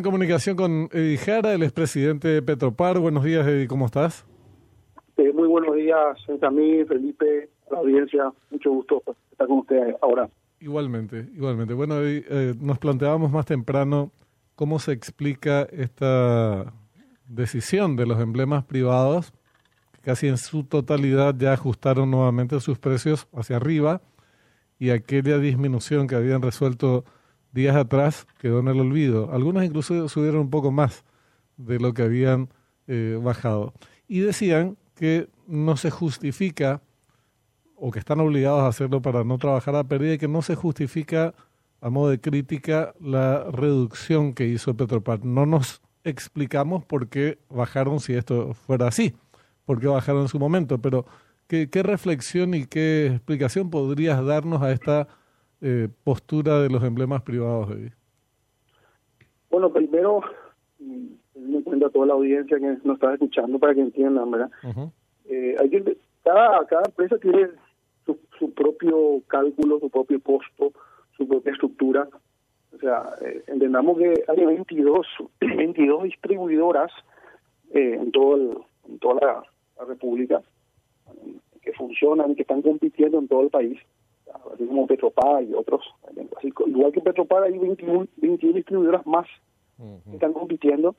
en comunicación con Eddie Jara, el expresidente de Petropar. Buenos días, Eddie, ¿cómo estás? Eh, muy buenos días, también Felipe, la audiencia. Mucho gusto estar con ustedes ahora. Igualmente, igualmente. Bueno, eh, nos planteábamos más temprano cómo se explica esta decisión de los emblemas privados, que casi en su totalidad ya ajustaron nuevamente sus precios hacia arriba y aquella disminución que habían resuelto días atrás quedó en el olvido. Algunos incluso subieron un poco más de lo que habían eh, bajado. Y decían que no se justifica, o que están obligados a hacerlo para no trabajar a pérdida, y que no se justifica a modo de crítica la reducción que hizo Petropar. No nos explicamos por qué bajaron si esto fuera así, por qué bajaron en su momento, pero ¿qué, qué reflexión y qué explicación podrías darnos a esta eh, postura de los emblemas privados, Bueno, primero, me cuenta toda la audiencia que nos está escuchando para que entiendan, ¿verdad? Eh, hay que, cada, cada empresa tiene su, su, propio cálculo, su propio costo, su propia estructura. O sea, eh, entendamos que hay 22, 22 distribuidoras en, todo el, en toda la, la República que funcionan y que están compitiendo en todo el país como Petropar y otros. igual que Petropar hay 21, 21 distribuidoras más que están compitiendo,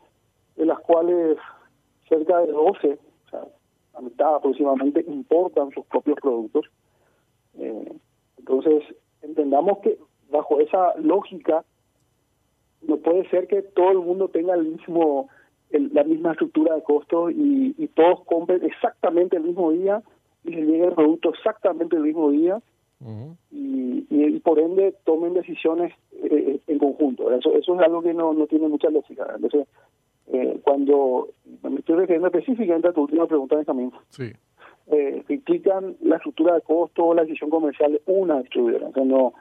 de las cuales cerca de 12, o sea, la mitad aproximadamente, importan sus propios productos. Eh, entonces, entendamos que bajo esa lógica, no puede ser que todo el mundo tenga el mismo la misma estructura de costos y, y todos compren exactamente el mismo día y se llegue el producto exactamente el mismo día y, y, por ende tomen decisiones eh, en conjunto. Eso, eso es algo que no, no tiene mucha lógica. Entonces, eh, cuando me estoy refiriendo específicamente a tu última pregunta, Benjamín, sí. eh, critican la estructura de costo o la decisión comercial de una distribuidora. O sea, no,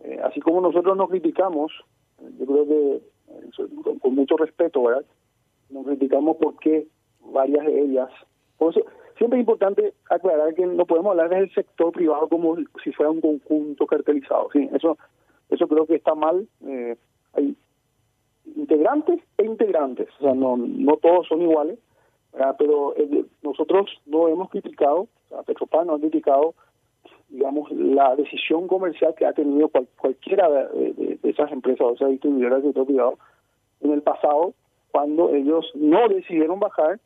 eh, así como nosotros nos criticamos, yo creo que con, con, mucho respeto, ¿verdad? Nos criticamos porque varias de ellas, por eso, siempre es importante aclarar que no podemos hablar del sector privado como si fuera un conjunto cartelizado. Sí, eso, eso creo que está mal. Eh, hay integrantes e integrantes, o sea, no, no todos son iguales, pero eh, nosotros no hemos criticado, o sea, no ha criticado, digamos, la decisión comercial que ha tenido cualquiera de, esas empresas, o sea, distribuidoras de sector privado, en el pasado, cuando ellos no decidieron bajar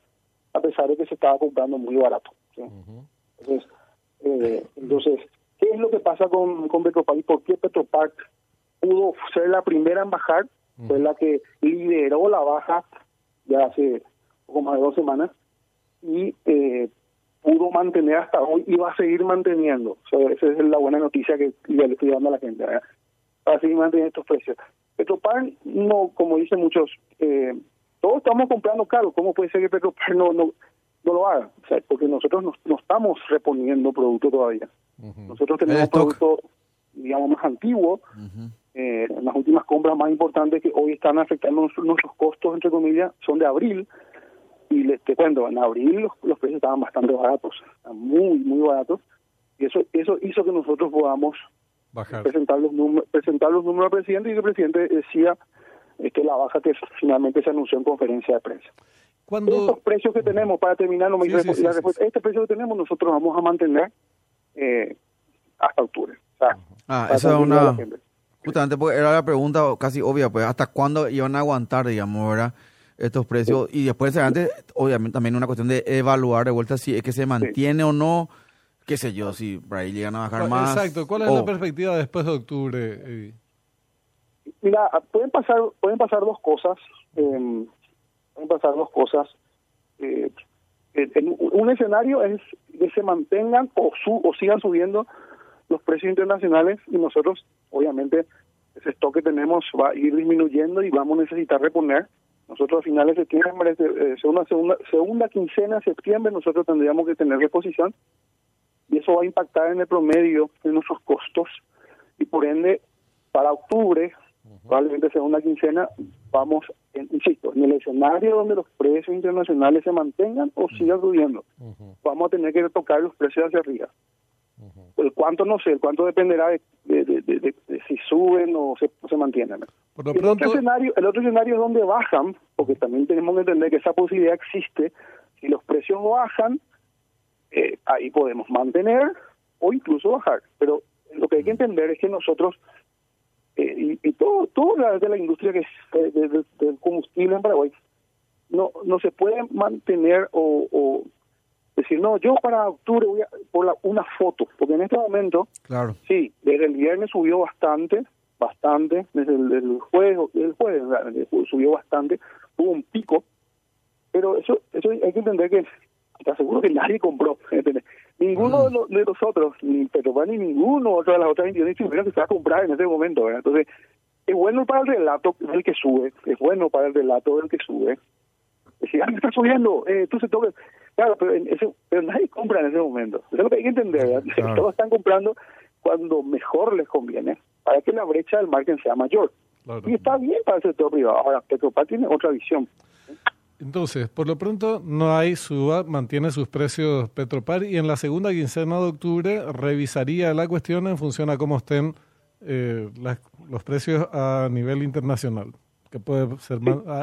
a pesar de que se estaba comprando muy barato. Entonces, eh, entonces, ¿qué es lo que pasa con, con y por qué Petropac pudo ser la primera en bajar? Fue la que lideró la baja ya hace poco más de dos semanas y eh, pudo mantener hasta hoy y va a seguir manteniendo. esa es la buena noticia que le estoy dando a la gente. ¿verdad? Va a seguir manteniendo estos precios. Petropar, no, como dicen muchos, eh, todos estamos comprando caro, ¿cómo puede ser que no, no, no lo haga? O sea, porque nosotros no, estamos reponiendo producto todavía. Nosotros tenemos producto, digamos, más antiguo, eh, las últimas compras más importantes que hoy están afectando nuestros, costos, entre comillas, son de abril. Y les te cuento, en abril los, precios estaban bastante baratos, muy, muy baratos. Y eso eso hizo que nosotros podamos presentar los números presentar los números al presidente y el presidente decía que la baja que finalmente se anunció en conferencia de prensa. Cuando... Estos precios que tenemos, para terminar, no me este precio que tenemos nosotros vamos a mantener eh, hasta octubre. ah, esa es una... Justamente porque era la pregunta casi obvia, pues, ¿hasta cuándo iban a aguantar, digamos, ¿verdad? estos precios? Y después, antes, obviamente, también una cuestión de evaluar de vuelta si es que se mantiene o no, qué sé yo, si por ahí llegan a bajar más. Exacto, ¿cuál es la perspectiva después de octubre? Mira, pueden pasar, pueden pasar dos cosas. Eh, pueden pasar dos cosas. Eh, un escenario es que se mantengan o, su, o sigan subiendo los precios internacionales y nosotros, obviamente, ese stock que tenemos va a ir disminuyendo y vamos a necesitar reponer. Nosotros a finales de septiembre, eh, segunda, segunda, segunda quincena de septiembre, nosotros tendríamos que tener reposición y eso va a impactar en el promedio de nuestros costos y por ende para octubre probablemente sea una quincena, vamos, en, insisto, en el escenario donde los precios internacionales se mantengan o sigan subiendo, vamos a tener que tocar los precios hacia arriba. el cuánto no sé, el cuánto dependerá de, de, si suben o se, se mantienen. el, otro escenario, el otro escenario es donde bajan, porque también tenemos que entender que esa posibilidad existe. Si los precios bajan, eh, ahí podemos mantener o incluso bajar. Pero lo que hay que entender es que nosotros eh, y, todo todo la de la industria que es del combustible en Paraguay no no se puede mantener o decir, no, yo para octubre voy a por la, una foto, porque en este momento, claro. sí, desde el viernes subió bastante, bastante, desde el, jueves, el jueves subió bastante, hubo un pico, pero eso eso hay que entender que está seguro que nadie compró. Ninguno de, los, de nosotros, ni Petropan ni ninguno otro de las otras entidades que se va a comprar en ese momento. Entonces, es bueno para el relato del que sube, es bueno para el relato del que sube. Decir, ah, me está subiendo, eh, entonces toca Claro, pero, pero nadie compra en ese momento. Eso es lo que hay que entender. Todos están comprando cuando mejor les conviene para que la brecha del margen sea mayor. Y está bien para el sector privado. Ahora, Petropar tiene otra visión. Entonces, por lo pronto no hay suba, mantiene sus precios Petropar y en la segunda quincena de octubre revisaría la cuestión en función a cómo estén eh, los precios a nivel internacional. Que puede ser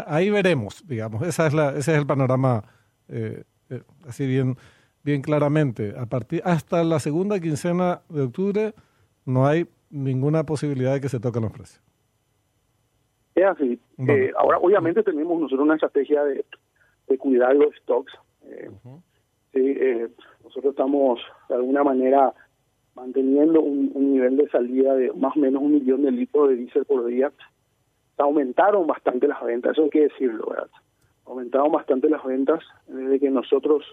ahí veremos, digamos. Esa es la, ese es el panorama eh, eh, así bien, bien claramente. A partir, hasta la segunda quincena de octubre no hay ninguna posibilidad de que se toquen los precios. Es así. Eh, ahora, obviamente, tenemos nosotros una estrategia de, de cuidar los stocks. Eh, nosotros estamos, de alguna manera, manteniendo un, nivel de salida de más o menos un millón de litros de diésel por día. Aumentaron bastante las ventas, eso hay que decirlo, ¿verdad? aumentaron bastante las ventas desde que nosotros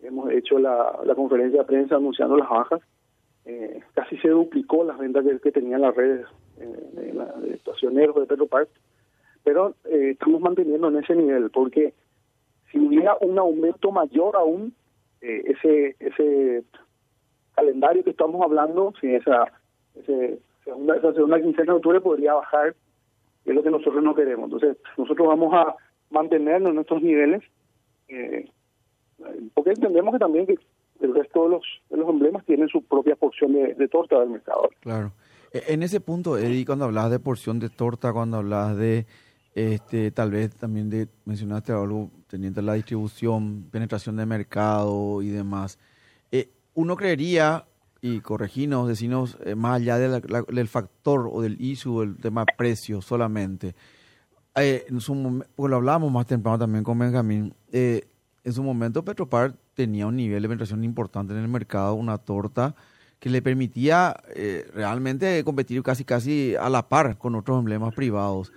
hemos hecho la, conferencia de prensa anunciando las bajas. Eh, casi se duplicó las ventas que, tenían las redes eh, de, estacioneros de Petropark, pero eh, estamos manteniendo en ese nivel porque si hubiera un aumento mayor aún, ese ese calendario que estamos hablando, si esa, ese, segunda, esa segunda quincena de octubre podría bajar, es lo que nosotros no queremos. Entonces, nosotros vamos a mantenernos en estos niveles, eh, porque entendemos que también que el resto de los, de los emblemas tienen su propia porción de, torta del mercado. Claro. E, en ese punto, Eddie, cuando hablas de porción de torta, cuando hablas de, este, tal vez también de, mencionaste algo teniendo la distribución, penetración de mercado y demás, eh, uno creería, y correginos, decinos, eh, más allá del factor o del issue, el tema precio solamente, eh, en su porque lo hablábamos más temprano también con Benjamín, eh, en su momento Petropar tenía un nivel de penetración importante en el mercado, una torta que le permitía eh, realmente competir casi casi a la par con otros emblemas privados.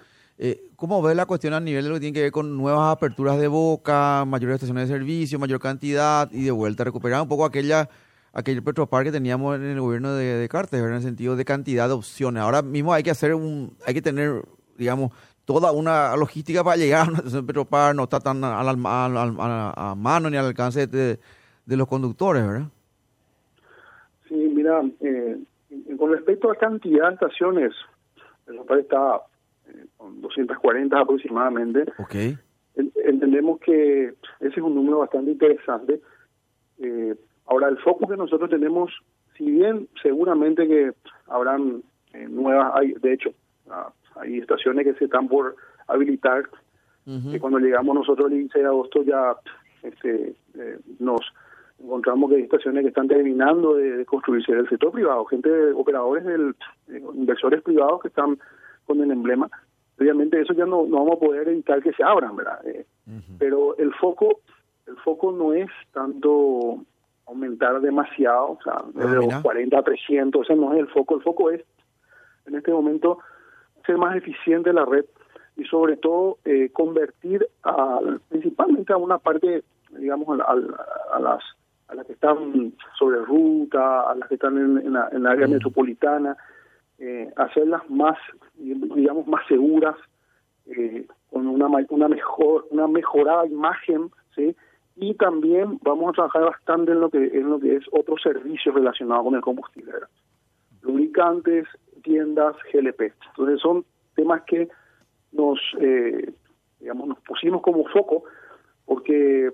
¿Cómo ves la cuestión a nivel de lo que tiene que ver con nuevas aperturas de boca, mayores estaciones de servicio, mayor cantidad y de vuelta recuperar un poco aquella aquel Petropar que teníamos en el gobierno de, de Cartes, en el sentido de cantidad de opciones. Ahora mismo hay que hacer un, hay que tener, digamos, toda una logística para llegar a una estación no está tan a, a, mano ni al alcance de, los conductores, ¿verdad? Mira, eh, con respecto a cantidad de estaciones, Petropar está eh, con 240 aproximadamente. Okay. entendemos que ese es un número bastante interesante. Eh, ahora, el foco que nosotros tenemos, si bien seguramente que habrán nuevas, hay, de hecho, ah, hay estaciones que se están por habilitar. y cuando llegamos nosotros el 15 de agosto ya este, eh, nos encontramos que hay estaciones que están terminando de, construirse del sector privado, gente, operadores, del, eh, inversores privados que están con el emblema. Obviamente eso ya no, no vamos a poder evitar que se abran, ¿verdad? Eh, pero el foco el foco no es tanto aumentar demasiado, o sea, de los 40 a 300, ese no es el foco, el foco es en este momento ser más eficiente la red y sobre todo eh, convertir a, principalmente a una parte, digamos, a, las a las que están sobre ruta, a las que están en, la, área metropolitana, eh, hacerlas más, digamos, más seguras, eh, con una, una mejor, una mejorada imagen, ¿sí? Y también vamos a trabajar bastante en lo que en lo que es otros servicios relacionados con el combustible, lubricantes, tiendas, GLP. Entonces son temas que nos, eh, digamos, nos pusimos como foco porque,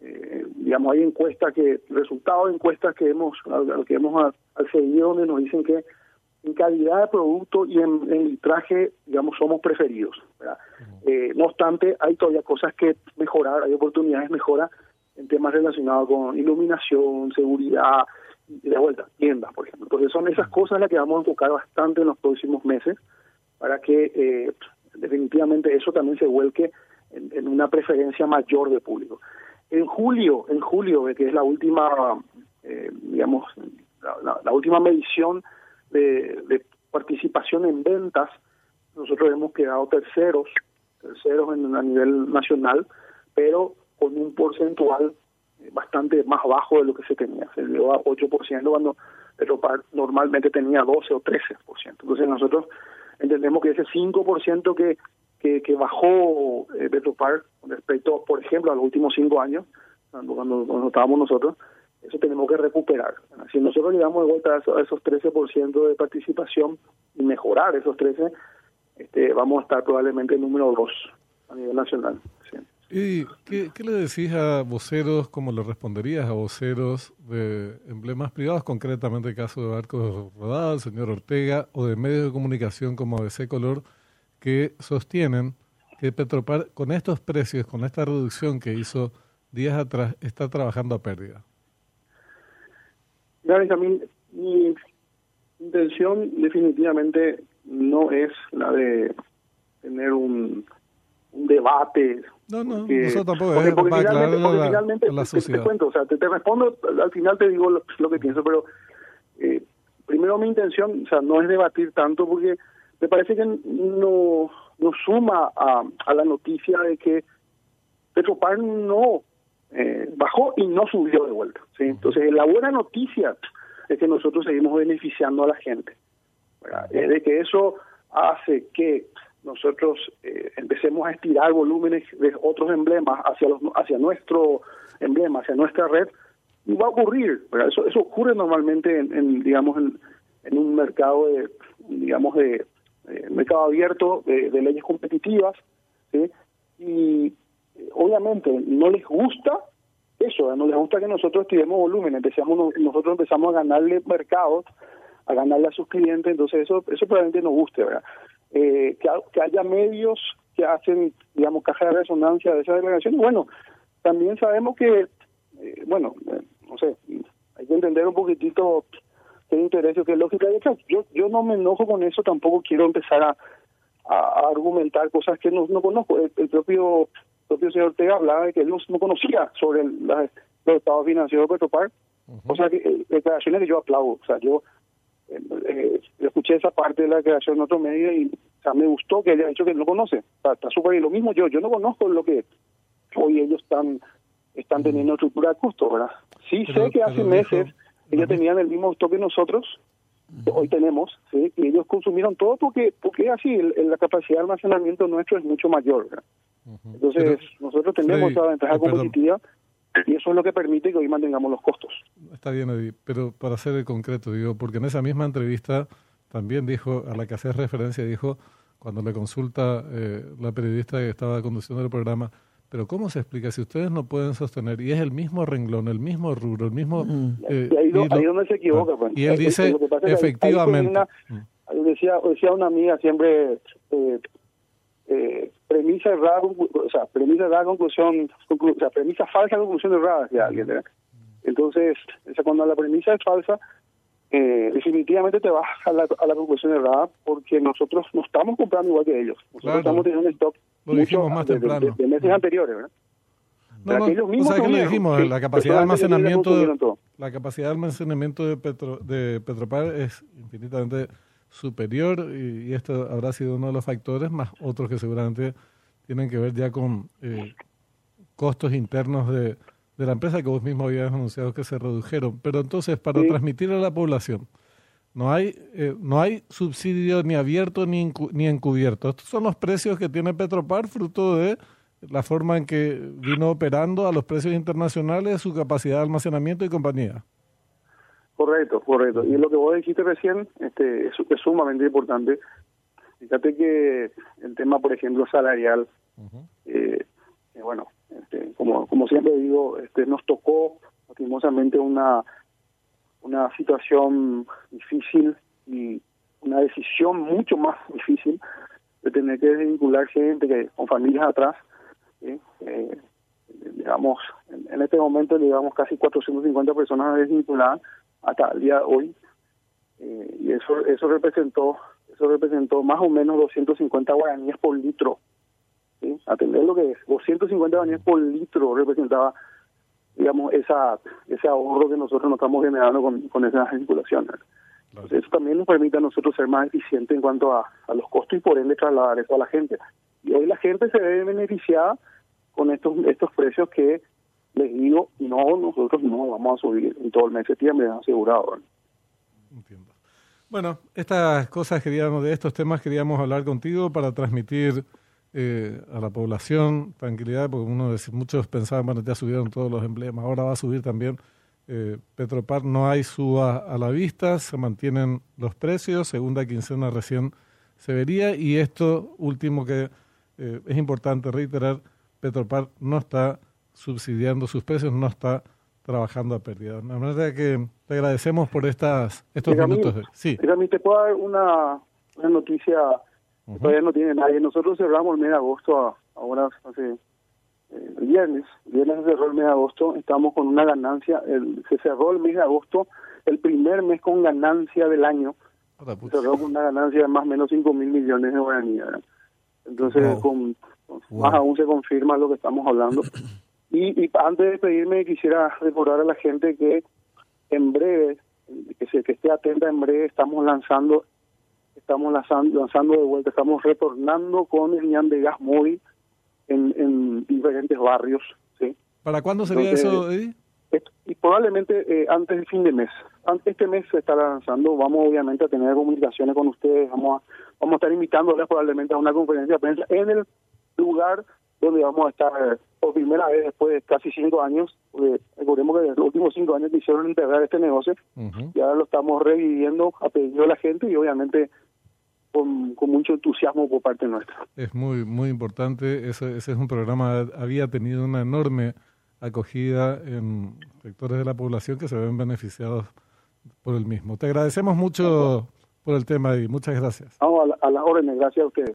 eh, digamos, hay encuestas que, resultados de encuestas que hemos, al, que hemos accedido, donde nos dicen que en calidad de producto y en, en litraje, digamos, somos preferidos. Eh, no obstante, hay todavía cosas que mejorar, hay oportunidades de mejora en temas relacionados con iluminación, seguridad, de vuelta, tiendas, por ejemplo. Entonces son esas cosas las que vamos a enfocar bastante en los próximos meses para que eh, definitivamente eso también se vuelque en, una preferencia mayor de público. En julio, en julio, que es la última, eh, digamos, la, última medición de, participación en ventas, nosotros hemos quedado terceros, terceros en, a nivel nacional, pero con un porcentual bastante más bajo de lo que se tenía. Se llegó a 8% cuando Petropar normalmente tenía 12 o 13%. Entonces nosotros entendemos que ese 5% que, que, que bajó eh, Petropar respecto, por ejemplo, a los últimos cinco años, cuando, cuando, estábamos nosotros, eso tenemos que recuperar. Si nosotros llegamos de vuelta a esos, 13% de participación y mejorar esos 13%, este, vamos a estar probablemente en número 2 a nivel nacional. ¿Y qué, le decís a voceros, cómo le responderías a voceros de emblemas privados, concretamente el caso de Barcos Rodado, el señor Ortega, o de medios de comunicación como de Color, que sostienen que Petropar, con estos precios, con esta reducción que hizo días atrás, está trabajando a pérdida? Mí, mi intención definitivamente no es la de tener un un debate. No, no, eso tampoco es porque, finalmente, la, Te, cuento, o sea, te, respondo, al final te digo lo, que pienso, pero eh, primero mi intención, o sea, no es debatir tanto porque me parece que no, no suma a, a la noticia de que Petropar no eh, bajó y no subió de vuelta. ¿sí? Entonces, la buena noticia es que nosotros seguimos beneficiando a la gente. Es de que eso hace que nosotros eh, empecemos a estirar volúmenes de otros emblemas hacia los hacia nuestro emblema, hacia nuestra red, y va a ocurrir. Eso eso ocurre normalmente en, digamos en, un mercado de digamos de, mercado abierto de, leyes competitivas, y obviamente no les gusta eso, no les gusta que nosotros tiremos volumen, empezamos nosotros empezamos a ganarle mercados, a ganarle a sus clientes, entonces eso eso probablemente nos guste, ¿verdad? eh, que, haya medios que hacen, digamos, caja de resonancia de esas declaraciones. Bueno, también sabemos que, eh, bueno, eh, no sé, hay que entender un poquitito qué interés o qué lógica hay Yo, yo no me enojo con eso, tampoco quiero empezar a, a, argumentar cosas que no, no conozco. El, propio propio señor Ortega hablaba de que él no, conocía sobre el, los estados financieros de Petropar. O sea, que, eh, declaraciones que yo aplaudo. O sea, yo eh, escuché esa parte de la creación en otro medio y me gustó que haya dicho que no conoce. Está súper bien. Lo mismo yo, yo no conozco lo que hoy ellos están están teniendo estructura de costo, ¿verdad? Sí sé que hace meses ellos tenían el mismo stock que nosotros, hoy tenemos, ¿sí? y ellos consumieron todo porque porque así, la capacidad de almacenamiento nuestro es mucho mayor. Entonces, nosotros tenemos esa ventaja competitiva y eso es lo que permite que hoy mantengamos los costos. Está bien, Eddie, pero para ser el concreto, digo, porque en esa misma entrevista también dijo, a la que haces referencia, dijo, cuando le consulta eh, la periodista que estaba conduciendo el programa, pero ¿cómo se explica si ustedes no pueden sostener? Y es el mismo renglón, el mismo rubro, el mismo... Eh, y ahí, donde se equivoca. Pues. Y él dice, efectivamente... decía, decía una amiga siempre, eh, eh, premisa errada, o sea, premisa errada, conclusión, o sea, premisa falsa, conclusión errada, ya, Entonces, cuando la premisa es falsa, eh, definitivamente te vas a la, a la conclusión errada porque nosotros no estamos comprando igual que ellos. Nosotros estamos teniendo un stock mucho más de, de, meses anteriores, ¿verdad? No, no, o sea, que dijimos, la capacidad de almacenamiento de, la capacidad de almacenamiento de, Petro, de Petropar es infinitamente superior y, esto habrá sido uno de los factores, más otros que seguramente tienen que ver ya con eh, costos internos de, de, la empresa que vos mismo habías anunciado que se redujeron. Pero entonces, para transmitir a la población, no hay, eh, no hay subsidio ni abierto ni, ni encubierto. Estos son los precios que tiene Petropar, fruto de la forma en que vino operando a los precios internacionales, su capacidad de almacenamiento y compañía. Correcto, correcto. Y lo que vos dijiste recién este, es, sumamente importante. Fíjate que el tema, por ejemplo, salarial, eh, bueno, este, como, como siempre digo, este, nos tocó lastimosamente una, una situación difícil y una decisión mucho más difícil de tener que desvincular gente que, con familias atrás. Eh, digamos, en, este momento digamos casi 450 personas desvinculadas hasta el día de hoy. Eh, y eso eso representó eso representó más o menos 250 guaraníes por litro. Atender lo que es, 250 guaraníes por litro representaba digamos, esa ese ahorro que nosotros nos estamos generando con, con esas vinculaciones. eso también nos permite a nosotros ser más eficientes en cuanto a, a los costos y por ende trasladar eso a la gente. Y hoy la gente se ve beneficiada con estos estos precios que les digo, no, nosotros no vamos a subir en todo el mes de septiembre, asegurado. Entiendo. Bueno, estas cosas queríamos, de estos temas queríamos hablar contigo para transmitir eh, a la población tranquilidad, porque uno muchos pensaban, bueno, ya subieron todos los emblemas, ahora va a subir también. Eh, Petropar no hay suba a la vista, se mantienen los precios, segunda quincena recién se vería, y esto último que eh, es importante reiterar, Petropar no está subsidiando sus precios, no está trabajando a pérdida. De manera que te agradecemos por estas estos minutos. Sí. te puedo dar una, una noticia todavía no tiene nadie. Nosotros cerramos el mes de agosto, ahora hace eh, el viernes, el viernes se cerró el mes de agosto, estamos con una ganancia, el, se cerró el mes de agosto, el primer mes con ganancia del año, se cerró con una ganancia de más o menos 5 mil millones de guaraníes. Entonces, con, más aún se confirma lo que estamos hablando. Y, y antes de despedirme, quisiera recordar a la gente que en breve, que, se, que esté atenta, en breve estamos lanzando estamos lanzando, lanzando de vuelta, estamos retornando con el ñan de gas móvil en, en diferentes barrios. ¿sí? ¿Para cuándo sería eso, Eddie? Y probablemente eh, antes del fin de mes. Antes este mes se estará lanzando. Vamos obviamente a tener comunicaciones con ustedes. Vamos a, vamos a estar invitándoles probablemente a una conferencia de prensa en el lugar donde vamos a estar eh, por primera vez después de casi cinco años. recordemos que en los últimos cinco años quisieron integrar este negocio y ahora lo estamos reviviendo a pedido de la gente y obviamente con, mucho entusiasmo por parte nuestra. Es muy, muy importante. Ese, ese es un programa, había tenido una enorme acogida en sectores de la población que se ven beneficiados por el mismo. Te agradecemos mucho por el tema y muchas gracias. Vamos a, la, a las órdenes, gracias a ustedes.